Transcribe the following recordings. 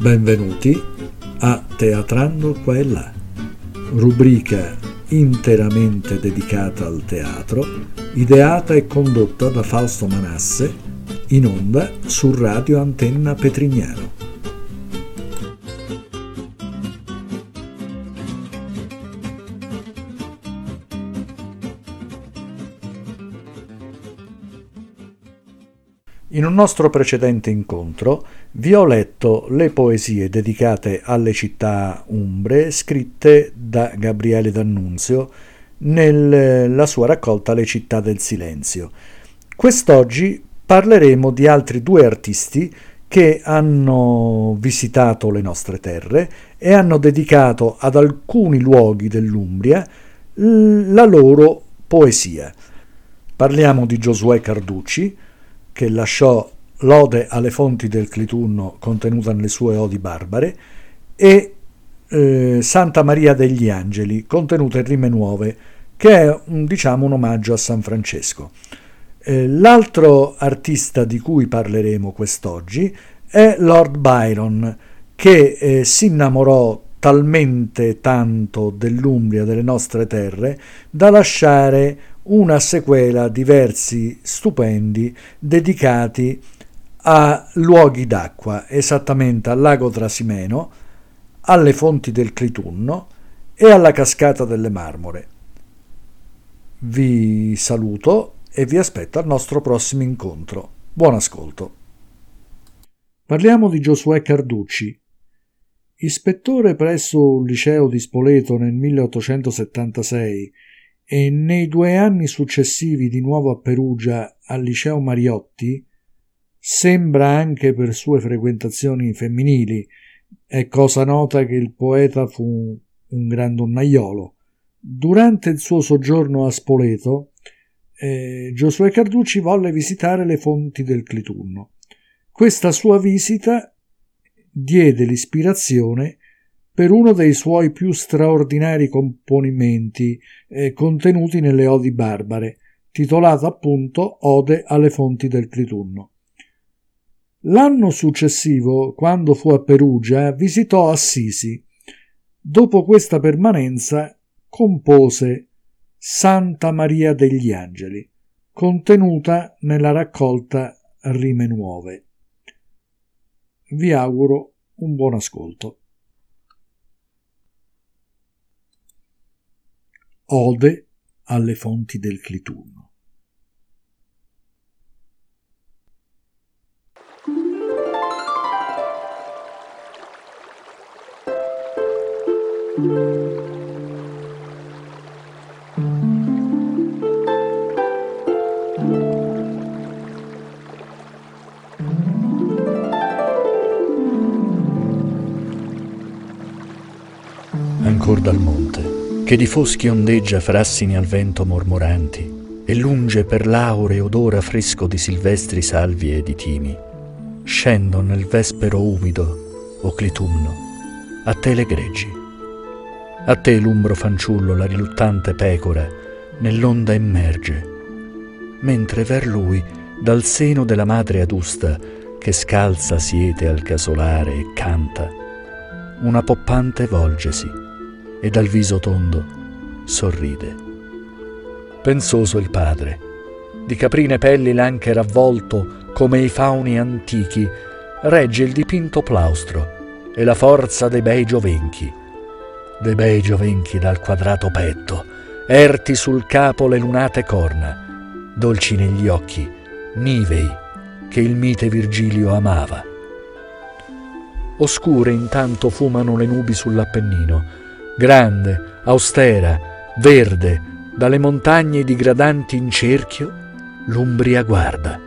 Benvenuti a Teatrando qua e là, rubrica interamente dedicata al teatro, ideata e condotta da Fausto Manasse, in onda su Radio Antenna Petrignano. In un nostro precedente incontro vi ho letto le poesie dedicate alle città umbre scritte da Gabriele D'Annunzio nella sua raccolta Le città del silenzio. Quest'oggi parleremo di altri due artisti che hanno visitato le nostre terre e hanno dedicato ad alcuni luoghi dell'Umbria la loro poesia. Parliamo di Giosuè Carducci, che lasciò lode alle fonti del Clitunno contenuta nelle sue odi barbare e eh, Santa Maria degli Angeli contenuta in rime nuove che è diciamo un omaggio a San Francesco. Eh, l'altro artista di cui parleremo quest'oggi è Lord Byron che eh, si innamorò talmente tanto dell'Umbria, delle nostre terre, da lasciare una sequela di versi stupendi dedicati a luoghi d'acqua, esattamente al lago Trasimeno, alle fonti del Clitunno e alla cascata delle Marmore. Vi saluto e vi aspetto al nostro prossimo incontro. Buon ascolto. Parliamo di Giosuè Carducci, ispettore presso un liceo di Spoleto nel 1876 e nei due anni successivi di nuovo a Perugia al liceo Mariotti, sembra anche per sue frequentazioni femminili, è cosa nota che il poeta fu un gran donnaiolo. Durante il suo soggiorno a Spoleto, eh, Giosuè Carducci volle visitare le fonti del Clitunno. Questa sua visita diede l'ispirazione per uno dei suoi più straordinari componimenti eh, contenuti nelle Odi Barbare, titolata appunto Ode alle fonti del Clitunno. L'anno successivo, quando fu a Perugia, visitò Assisi. Dopo questa permanenza compose Santa Maria degli Angeli, contenuta nella raccolta Rime Nuove. Vi auguro un buon ascolto. Ode alle fonti del Clitunno. Ancor dal monte che di foschi ondeggia frassini al vento mormoranti e lunge per l'aure odora fresco di silvestri salvie e di timi. Scendo nel vespero umido, o clitumno, a te le greggi. A te l'umbro fanciullo, la riluttante pecora, nell'onda immerge, mentre ver lui, dal seno della madre adusta, che scalza siete al casolare e canta, una poppante volgesi e dal viso tondo sorride. Pensoso il padre, di caprine pelli l'anche ravvolto come i fauni antichi, regge il dipinto plaustro e la forza dei bei giovenchi, dei bei giovenchi dal quadrato petto, erti sul capo le lunate corna, dolci negli occhi, nivei che il mite Virgilio amava. Oscure intanto fumano le nubi sull'Appennino, grande, austera, verde, dalle montagne digradanti in cerchio, l'Umbria guarda.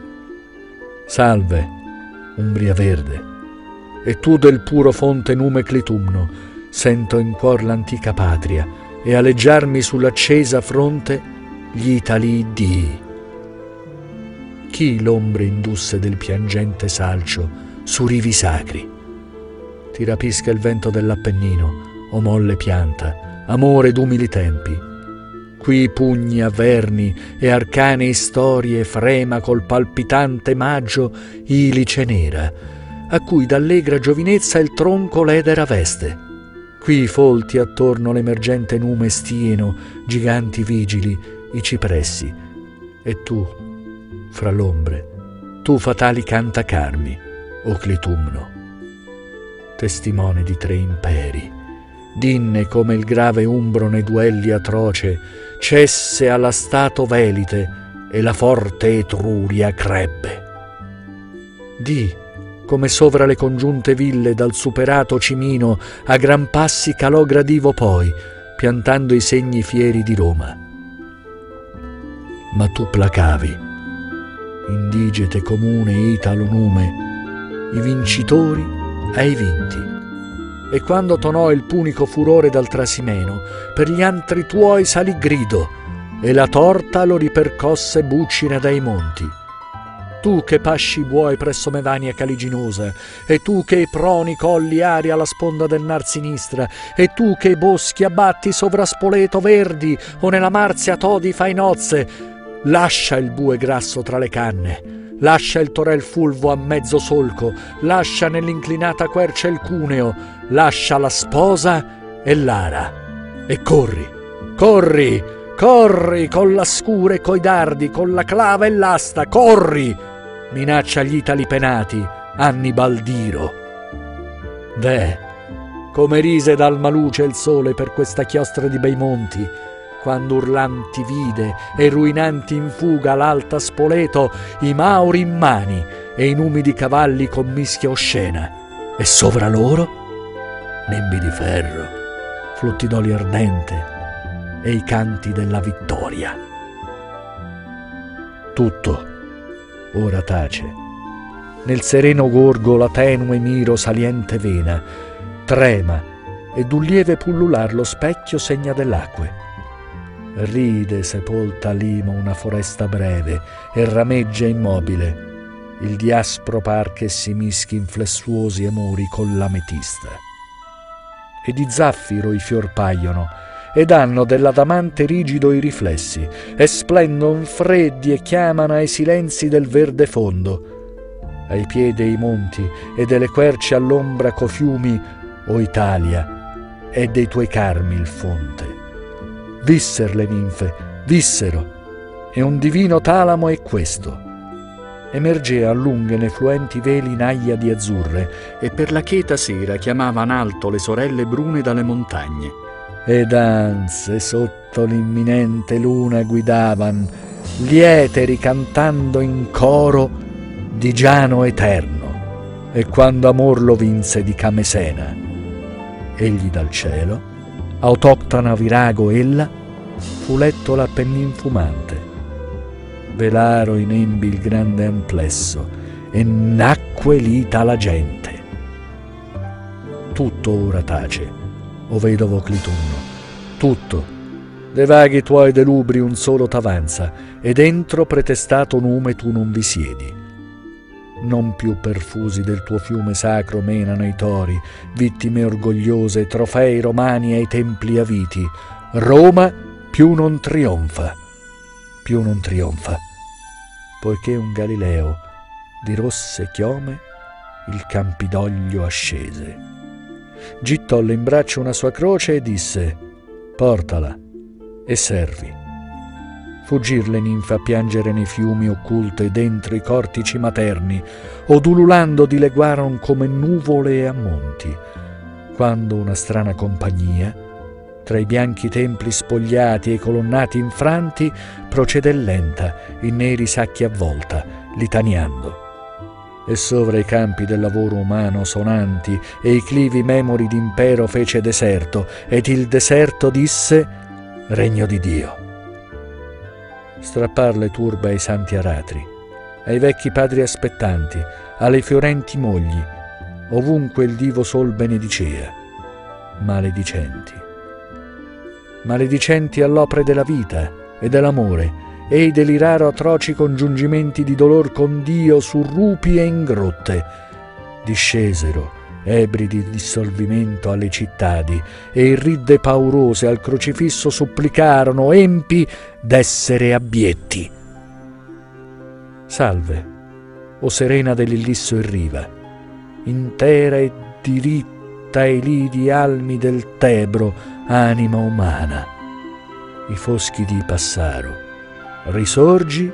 Salve, Umbria verde, e tu del puro fonte nume Clitumno, sento in cuor l'antica patria e aleggiarmi sull'accesa fronte gli Italii dii. Chi l'ombre indusse del piangente salcio su rivi sacri? Ti rapisca il vento dell'Appennino, o molle pianta, amore d'umili tempi. Qui pugni avverni e arcane storie frema col palpitante maggio ilice nera, a cui d'allegra giovinezza il tronco l'edera veste. Qui folti attorno l'emergente nume stieno, giganti vigili, i cipressi. E tu, fra l'ombre, tu fatali cantacarmi, o Clitumno, testimone di tre imperi, dinne come il grave umbro nei duelli atroce cesse alla stato velite e la forte Etruria crebbe. Di come sovra le congiunte ville dal superato Cimino a gran passi calò gradivo poi, piantando i segni fieri di Roma. Ma tu placavi, indigete comune italo nume, i vincitori ai vinti. E quando tonò il punico furore dal trasimeno, per gli antri tuoi salì grido, e la torta lo ripercosse bucina dai monti. Tu che pasci buoi presso Mevania caliginosa, e tu che proni colli ari alla sponda del Nar sinistra, e tu che boschi abbatti sovra Spoleto verdi, o nella Marzia todi fai nozze, lascia il bue grasso tra le canne, lascia il torel fulvo a mezzo solco, lascia nell'inclinata quercia il cuneo, lascia la sposa e l'ara, e corri, corri, corri con la scura e coi dardi, con la clava e l'asta, corri! minaccia gli Itali penati, Annibal Diro. Beh, come rise d'alma luce il sole per questa chiostra di bei monti, quando urlanti vide e ruinanti in fuga l'alta Spoleto i Mauri in mani e i numidi cavalli con mischia oscena, e sovra loro nembi di ferro, flutti d'olio ardente e i canti della vittoria. Tutto ora tace. Nel sereno gorgo la tenue miro saliente vena, trema ed un lieve pullular lo specchio segna dell'acque. Ride sepolta limo una foresta breve e rameggia immobile. Il diaspro par che si mischi in flessuosi amori con l'ametista. E di zaffiro i fior paiono, ed hanno dell'adamante rigido i riflessi, e splendon freddi e chiamano ai silenzi del verde fondo. Ai piedi i monti e delle querce all'ombra co fiumi, o Italia, è dei tuoi carmi il fonte. Visser le ninfe, vissero, e un divino talamo è questo. Emergea a lunghe ne fluenti veli di azzurre, e per la cheta sera chiamavan alto le sorelle brune dalle montagne ed anse sotto l'imminente luna guidavan, liete ricantando in coro di Giano eterno, e quando amor lo vinse di Camesena, egli dal cielo, autoctona virago ella, fu letto l'Appennin fumante. Velaro in embi il grande amplesso, e nacque l'ita la gente. Tutto ora tace, o vedovo Clitunno. Tutto. De vaghi tuoi delubri un solo t'avanza, e dentro pretestato nume tu non vi siedi. Non più perfusi del tuo fiume sacro menano i tori, vittime orgogliose, trofei romani ai templi aviti. Roma più non trionfa, più non trionfa, poiché un Galileo di rosse chiome il Campidoglio ascese gittolle in braccio una sua croce e disse Portala e servi. Fuggir le ninfe a piangere nei fiumi occulte dentro i cortici materni, od ululando dileguaron come nuvole a monti, quando una strana compagnia, tra i bianchi templi spogliati e i colonnati infranti, procede lenta, in neri sacchi avvolta, litaniando e sovra i campi del lavoro umano sonanti e i clivi memori d'impero fece deserto, ed il deserto disse regno di Dio. Strappar le turbe ai santi aratri, ai vecchi padri aspettanti, alle fiorenti mogli, ovunque il divo sol benedicea, maledicenti. Maledicenti all'opre della vita e dell'amore, ei deliraro atroci congiungimenti di dolor con Dio su rupi e in grotte. Discesero, ebri di dissolvimento alle cittadi, e irridde paurose al crocifisso supplicarono empi d'essere abietti. Salve, o serena dell'Illisso e riva, intera e diritta ai lidi almi del Tebro, anima umana. I foschi di Passaro, risorgi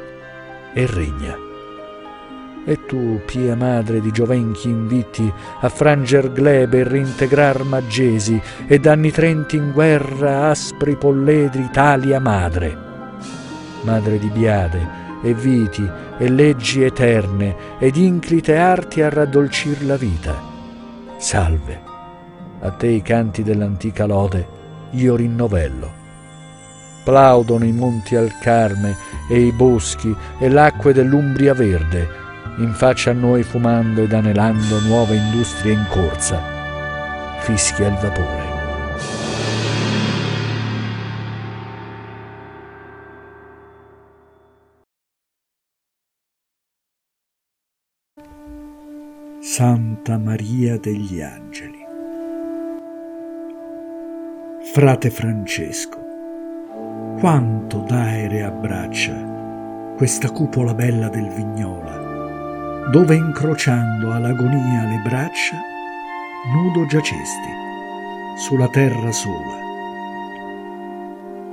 e regna. E tu, pia madre di giovenchi inviti, a franger glebe e reintegrar maggesi, e danni trenti in guerra aspri polledri Italia madre. Madre di biade e viti e leggi eterne, ed inclite arti a raddolcir la vita. Salve, a te i canti dell'antica lode, io rinnovello. Plaudono i monti al Carme e i boschi e l'acque dell'Umbria verde, in faccia a noi fumando ed anelando nuove industrie in corsa. Fischia il vapore. Santa Maria degli Angeli. Frate Francesco, quanto d'aere abbraccia questa cupola bella del Vignola dove incrociando all'agonia le braccia, nudo giacesti, sulla terra sola.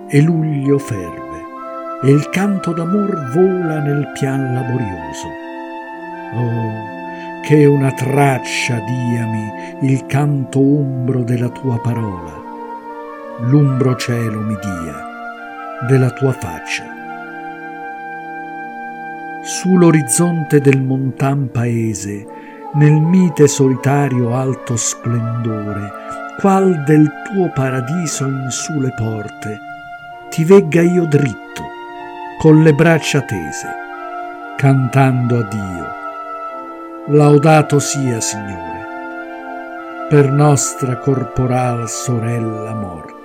E luglio ferve, e il canto d'amor vola nel pian laborioso. Oh, che una traccia diami il canto umbro della tua parola, l'umbro cielo mi dia della tua faccia sull'orizzonte del montan paese, nel mite solitario alto splendore, qual del tuo paradiso in su le porte, ti vegga io dritto, con le braccia tese, cantando a Dio. Laudato sia, Signore, per nostra corporal sorella morte.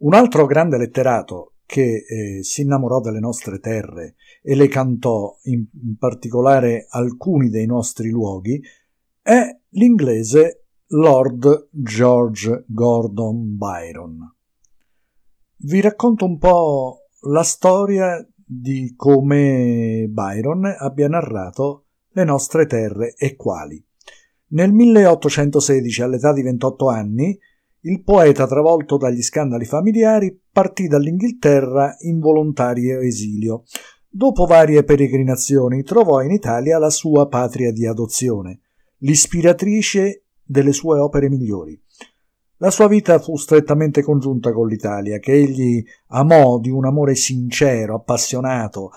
Un altro grande letterato che eh, si innamorò delle nostre terre e le cantò in, in particolare alcuni dei nostri luoghi è l'inglese Lord George Gordon Byron. Vi racconto un po' la storia di come Byron abbia narrato le nostre terre e quali. Nel 1816, all'età di 28 anni, il poeta, travolto dagli scandali familiari, partì dall'Inghilterra in volontario esilio. Dopo varie peregrinazioni trovò in Italia la sua patria di adozione, l'ispiratrice delle sue opere migliori. La sua vita fu strettamente congiunta con l'Italia, che egli amò di un amore sincero, appassionato.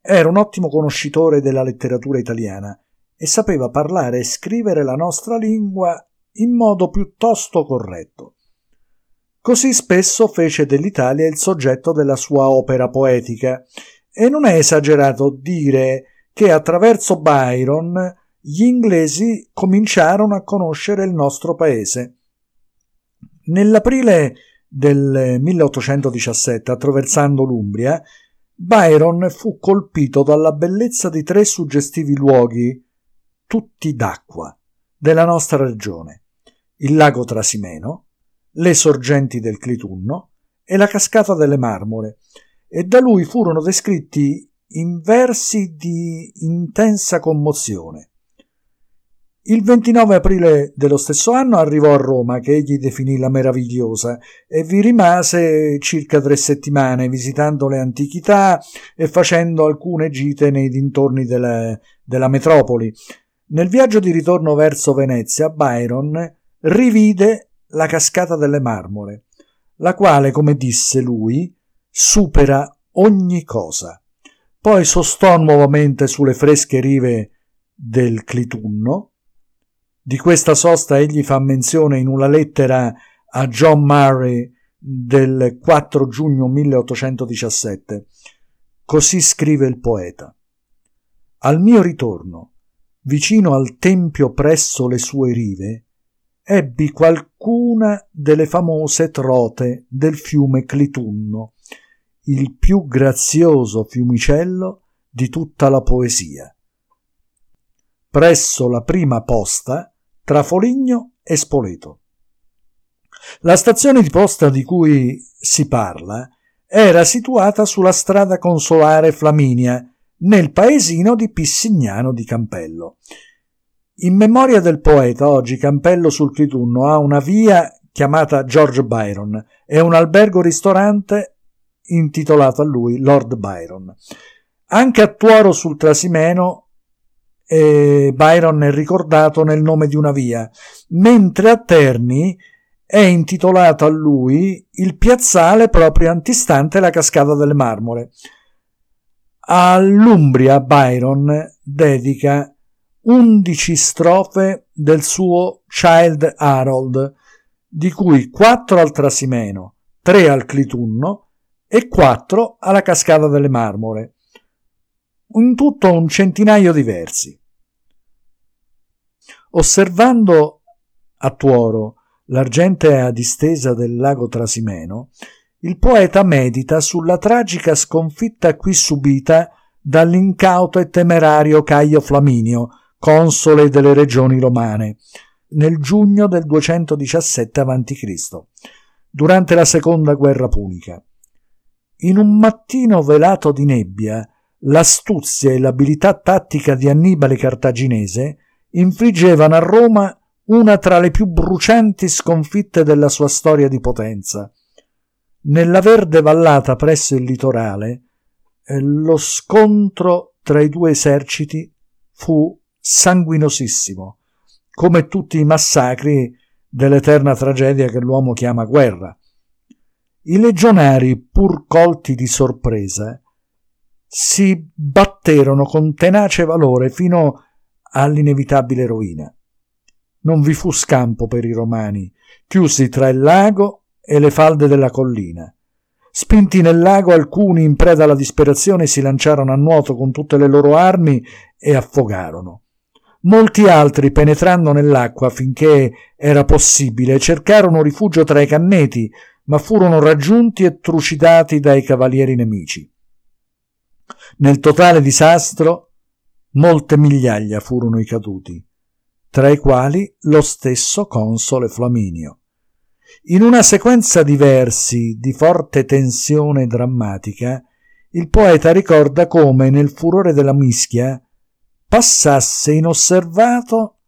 Era un ottimo conoscitore della letteratura italiana e sapeva parlare e scrivere la nostra lingua in modo piuttosto corretto. Così spesso fece dell'Italia il soggetto della sua opera poetica, e non è esagerato dire che attraverso Byron gli inglesi cominciarono a conoscere il nostro paese. Nell'aprile del 1817, attraversando l'Umbria, Byron fu colpito dalla bellezza di tre suggestivi luoghi, tutti d'acqua, della nostra regione il lago Trasimeno, le sorgenti del Clitunno e la cascata delle Marmore, e da lui furono descritti in versi di intensa commozione. Il 29 aprile dello stesso anno arrivò a Roma, che egli definì la meravigliosa, e vi rimase circa tre settimane visitando le antichità e facendo alcune gite nei dintorni della, della metropoli. Nel viaggio di ritorno verso Venezia, Byron rivide la cascata delle Marmore, la quale, come disse lui, supera ogni cosa. Poi sostò nuovamente sulle fresche rive del Clitunno. Di questa sosta egli fa menzione in una lettera a John Murray del 4 giugno 1817. Così scrive il poeta. Al mio ritorno, vicino al tempio presso le sue rive, ebbi qualcuna delle famose trote del fiume Clitunno, il più grazioso fiumicello di tutta la poesia. Presso la prima posta tra Foligno e Spoleto. La stazione di posta di cui si parla era situata sulla strada consolare Flaminia, nel paesino di Pissignano di Campello. In memoria del poeta, oggi Campello sul Clitunno ha una via chiamata George Byron e un albergo-ristorante intitolato a lui Lord Byron. Anche a Tuoro sul Trasimeno eh, Byron è ricordato nel nome di una via, mentre a Terni è intitolato a lui il piazzale proprio antistante la cascata delle Marmore. All'Umbria Byron dedica undici strofe del suo Child Harold, di cui quattro al Trasimeno, tre al Clitunno e quattro alla cascata delle Marmore. In tutto un centinaio di versi. Osservando a Tuoro l'argentea distesa del lago Trasimeno, il poeta medita sulla tragica sconfitta qui subita dall'incauto e temerario Caio Flaminio, console delle regioni romane, nel giugno del 217 a.C., durante la seconda guerra punica. In un mattino velato di nebbia, l'astuzia e l'abilità tattica di Annibale Cartaginese infliggevano a Roma una tra le più brucianti sconfitte della sua storia di potenza. Nella verde vallata presso il litorale, eh, lo scontro tra i due eserciti fu sanguinosissimo, come tutti i massacri dell'eterna tragedia che l'uomo chiama guerra. I legionari, pur colti di sorpresa, si batterono con tenace valore fino all'inevitabile rovina. Non vi fu scampo per i romani, chiusi tra il lago e le falde della collina. Spinti nel lago, alcuni in preda alla disperazione si lanciarono a nuoto con tutte le loro armi e affogarono. Molti altri, penetrando nell'acqua finché era possibile, cercarono rifugio tra i canneti, ma furono raggiunti e trucidati dai cavalieri nemici. Nel totale disastro, molte migliaia furono i caduti tra i quali lo stesso console Flaminio. In una sequenza di versi di forte tensione drammatica, il poeta ricorda come nel furore della mischia passasse inosservato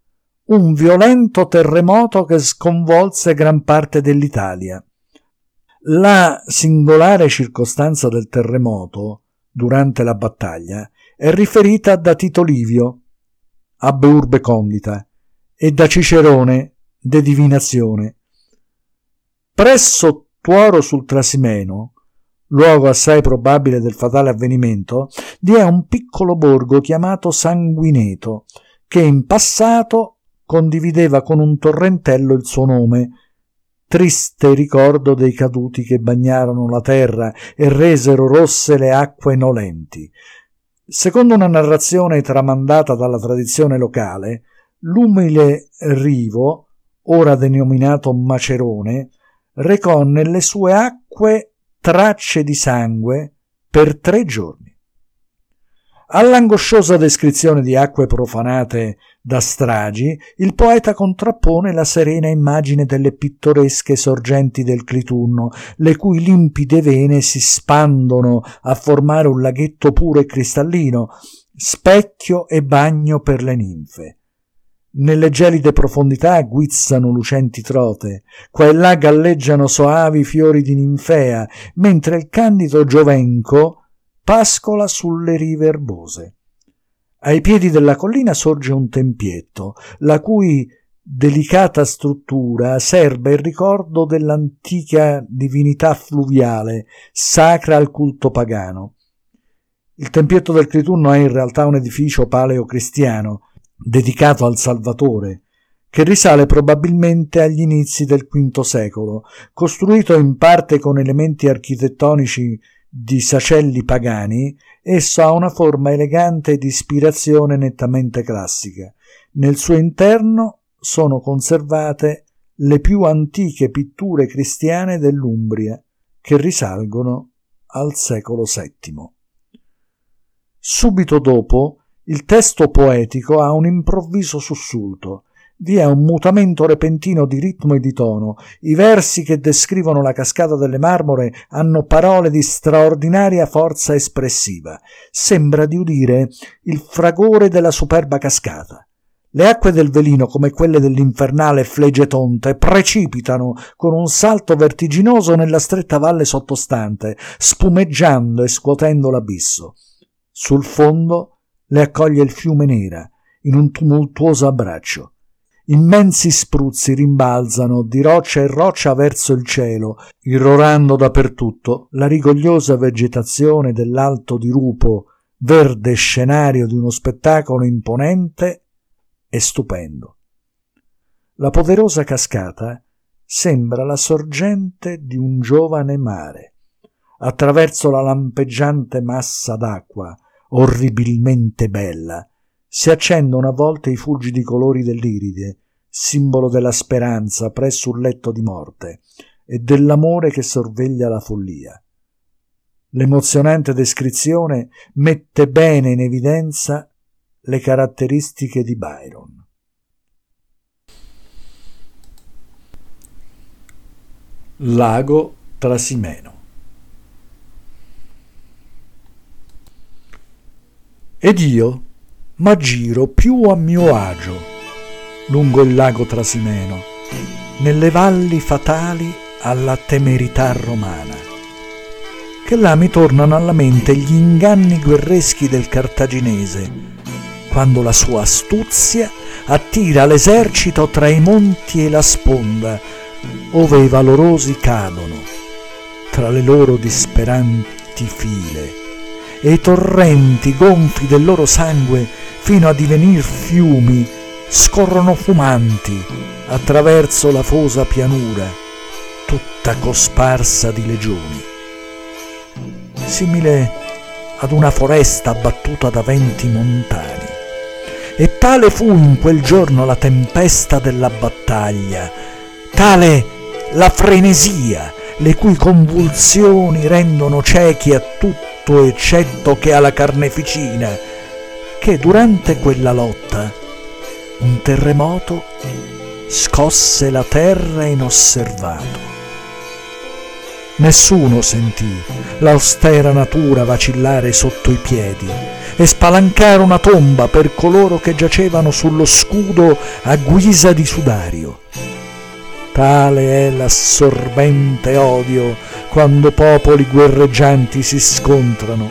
un violento terremoto che sconvolse gran parte dell'Italia. La singolare circostanza del terremoto durante la battaglia è riferita da Tito Livio, Abbe Urbe Condita, e da Cicerone de divinazione. Presso Tuoro sul Trasimeno, luogo assai probabile del fatale avvenimento, vi è un piccolo borgo chiamato Sanguineto, che in passato condivideva con un torrentello il suo nome, triste ricordo dei caduti che bagnarono la terra e resero rosse le acque nolenti. Secondo una narrazione tramandata dalla tradizione locale, l'umile rivo, ora denominato Macerone, recò nelle sue acque tracce di sangue per tre giorni. All'angosciosa descrizione di acque profanate da stragi, il poeta contrappone la serena immagine delle pittoresche sorgenti del Clitunno, le cui limpide vene si spandono a formare un laghetto puro e cristallino, specchio e bagno per le ninfe. Nelle gelide profondità guizzano lucenti trote, qua e là galleggiano soavi fiori di ninfea, mentre il candido giovenco pascola sulle rive erbose. Ai piedi della collina sorge un tempietto, la cui delicata struttura serba il ricordo dell'antica divinità fluviale, sacra al culto pagano. Il tempietto del Clitunno è in realtà un edificio paleocristiano, dedicato al Salvatore, che risale probabilmente agli inizi del V secolo, costruito in parte con elementi architettonici di sacelli pagani, esso ha una forma elegante di ispirazione nettamente classica. Nel suo interno sono conservate le più antiche pitture cristiane dell'Umbria, che risalgono al secolo VII. Subito dopo, il testo poetico ha un improvviso sussulto, vi è un mutamento repentino di ritmo e di tono. I versi che descrivono la cascata delle marmore hanno parole di straordinaria forza espressiva. Sembra di udire il fragore della superba cascata. Le acque del velino, come quelle dell'infernale Flegetonte, precipitano con un salto vertiginoso nella stretta valle sottostante, spumeggiando e scuotendo l'abisso. Sul fondo le accoglie il fiume Nera, in un tumultuoso abbraccio. Immensi spruzzi rimbalzano di roccia in roccia verso il cielo, irrorando dappertutto la rigogliosa vegetazione dell'alto dirupo, verde scenario di uno spettacolo imponente e stupendo. La poderosa cascata sembra la sorgente di un giovane mare. Attraverso la lampeggiante massa d'acqua, orribilmente bella, si accendono a volte i fulgidi colori dell'iride, simbolo della speranza presso un letto di morte e dell'amore che sorveglia la follia. L'emozionante descrizione mette bene in evidenza le caratteristiche di Byron. Lago Trasimeno Ed io m'aggiro più a mio agio lungo il lago Trasimeno, nelle valli fatali alla temerità romana, che là mi tornano alla mente gli inganni guerreschi del cartaginese, quando la sua astuzia attira l'esercito tra i monti e la sponda, ove i valorosi cadono, tra le loro disperanti file, e i torrenti gonfi del loro sangue fino a divenir fiumi scorrono fumanti attraverso la fosa pianura, tutta cosparsa di legioni. Simile ad una foresta abbattuta da venti montani e tale fu in quel giorno la tempesta della battaglia, tale la frenesia, le cui convulsioni rendono ciechi a tutto eccetto che alla carneficina, che durante quella lotta un terremoto scosse la terra inosservato. Nessuno sentì l'austera natura vacillare sotto i piedi e spalancare una tomba per coloro che giacevano sullo scudo a guisa di sudario. Tale è l'assorbente odio quando popoli guerreggianti si scontrano.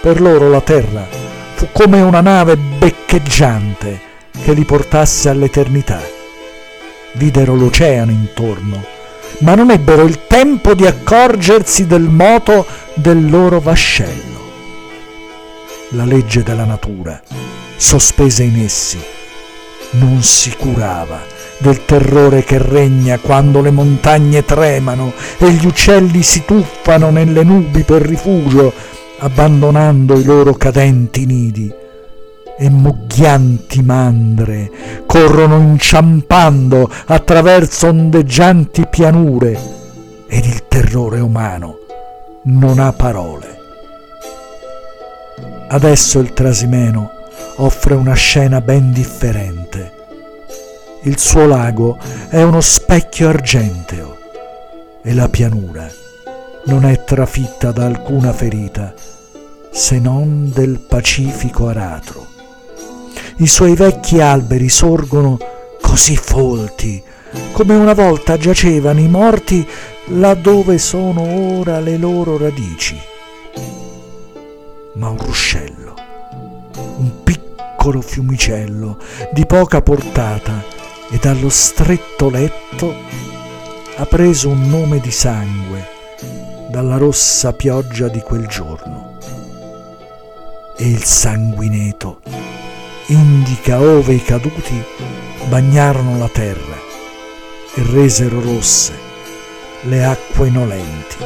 Per loro la terra fu come una nave beccheggiante che li portasse all'eternità. Videro l'oceano intorno, ma non ebbero il tempo di accorgersi del moto del loro vascello la legge della natura, sospesa in essi, non si curava del terrore che regna quando le montagne tremano e gli uccelli si tuffano nelle nubi per rifugio, abbandonando i loro cadenti nidi, e mugghianti mandre corrono inciampando attraverso ondeggianti pianure, ed il terrore umano non ha parole. Adesso il Trasimeno offre una scena ben differente. Il suo lago è uno specchio argenteo e la pianura non è trafitta da alcuna ferita se non del pacifico aratro. I suoi vecchi alberi sorgono così folti come una volta giacevano i morti laddove sono ora le loro radici ma un ruscello, un piccolo fiumicello di poca portata e dallo stretto letto ha preso un nome di sangue dalla rossa pioggia di quel giorno. E il sanguineto indica ove i caduti bagnarono la terra e resero rosse le acque nolenti.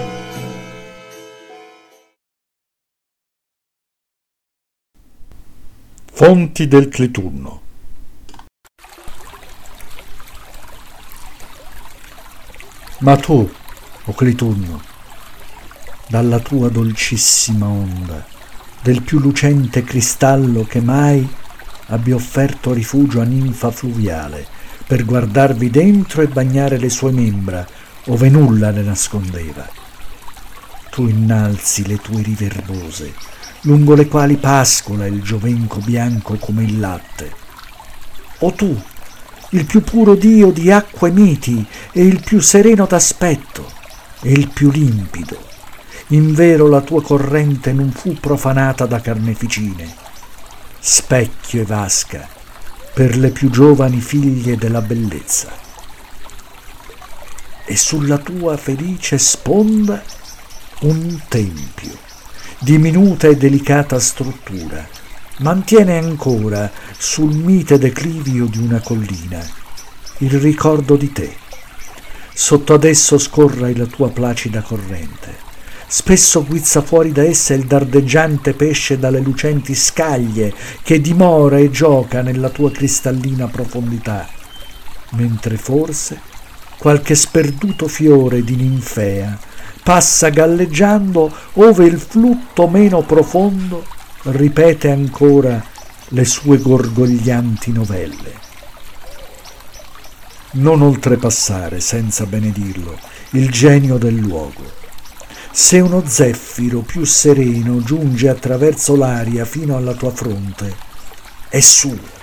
Fonti del Clitunno Ma tu, o Clitunno, dalla tua dolcissima onda, del più lucente cristallo che mai abbia offerto rifugio a ninfa fluviale, per guardarvi dentro e bagnare le sue membra, ove nulla le nascondeva. Tu innalzi le tue rive erbose, lungo le quali pascola il giovenco bianco come il latte. O tu, il più puro Dio di acque miti e il più sereno d'aspetto e il più limpido, invero la tua corrente non fu profanata da carneficine, specchio e vasca per le più giovani figlie della bellezza. E sulla tua felice sponda un tempio di minuta e delicata struttura, mantiene ancora sul mite declivio di una collina il ricordo di te. Sotto ad esso scorra la tua placida corrente. Spesso guizza fuori da essa il dardeggiante pesce dalle lucenti scaglie che dimora e gioca nella tua cristallina profondità, mentre forse qualche sperduto fiore di ninfea passa galleggiando ove il flutto meno profondo ripete ancora le sue gorgoglianti novelle. Non oltrepassare, senza benedirlo, il genio del luogo. Se uno zeffiro più sereno giunge attraverso l'aria fino alla tua fronte, è suo.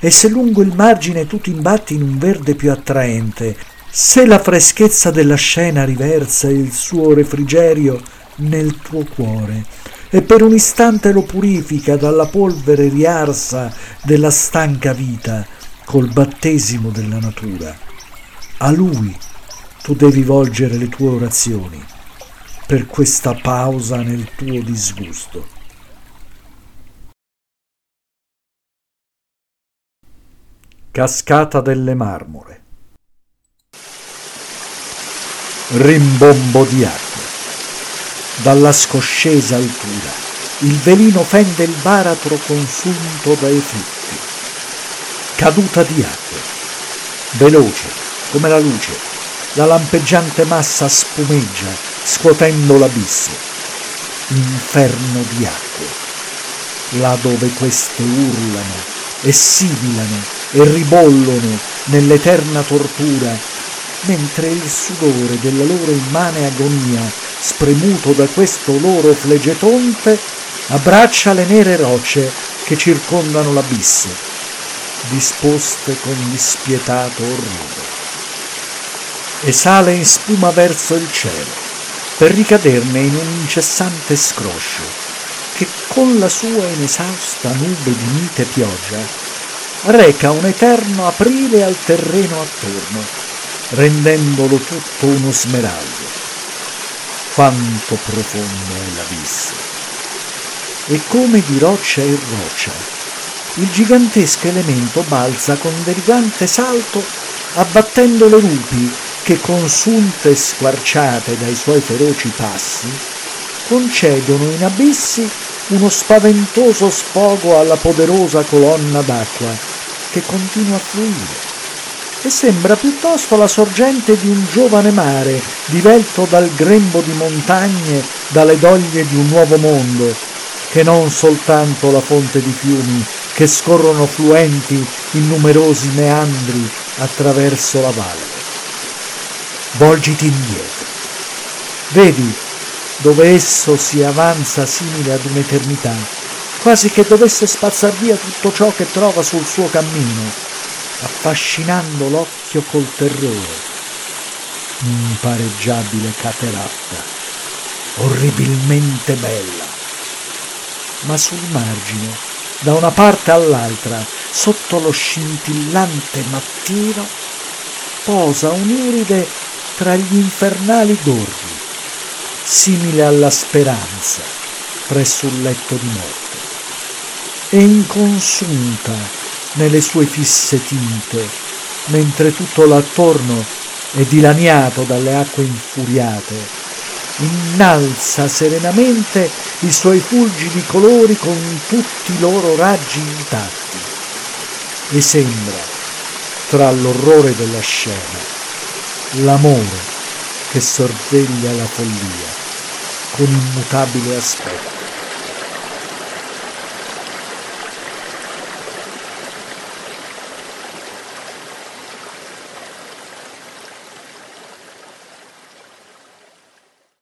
E se lungo il margine tu ti imbatti in un verde più attraente, se la freschezza della scena riversa il suo refrigerio nel tuo cuore e per un istante lo purifica dalla polvere riarsa della stanca vita col battesimo della natura, a lui tu devi volgere le tue orazioni per questa pausa nel tuo disgusto. Cascata delle marmore rimbombo di acqua. Dalla scoscesa altura il velino fende il baratro consunto dai frutti. Caduta di acqua. Veloce, come la luce, la lampeggiante massa spumeggia, scuotendo l'abisso. Inferno di acqua. Là dove queste urlano e sibilano e ribollono nell'eterna tortura mentre il sudore della loro immane agonia, spremuto da questo loro flegetonte, abbraccia le nere rocce che circondano l'abisso, disposte con dispietato orrore. E sale in spuma verso il cielo, per ricaderne in un incessante scroscio, che con la sua inesausta nube di mite pioggia reca un eterno aprile al terreno attorno, rendendolo tutto uno smeraldo. Quanto profondo è l'abisso! E come di roccia in roccia, il gigantesco elemento balza con derivante salto, abbattendo le rupi che, consunte e squarciate dai suoi feroci passi, concedono in abissi uno spaventoso sfogo alla poderosa colonna d'acqua che continua a fluire e sembra piuttosto la sorgente di un giovane mare, divelto dal grembo di montagne, dalle doglie di un nuovo mondo, che non soltanto la fonte di fiumi che scorrono fluenti in numerosi meandri attraverso la valle. Volgiti indietro. Vedi dove esso si avanza simile ad un'eternità, quasi che dovesse spazzar via tutto ciò che trova sul suo cammino affascinando l'occhio col terrore. Impareggiabile cateratta, orribilmente bella. Ma sul margine, da una parte all'altra, sotto lo scintillante mattino, posa un'iride tra gli infernali gorghi, simile alla speranza presso un letto di morte. E inconsunta nelle sue fisse tinte, mentre tutto l'attorno è dilaniato dalle acque infuriate, innalza serenamente i suoi fulgidi colori con tutti i loro raggi intatti e sembra, tra l'orrore della scena, l'amore che sorveglia la follia con immutabile aspetto.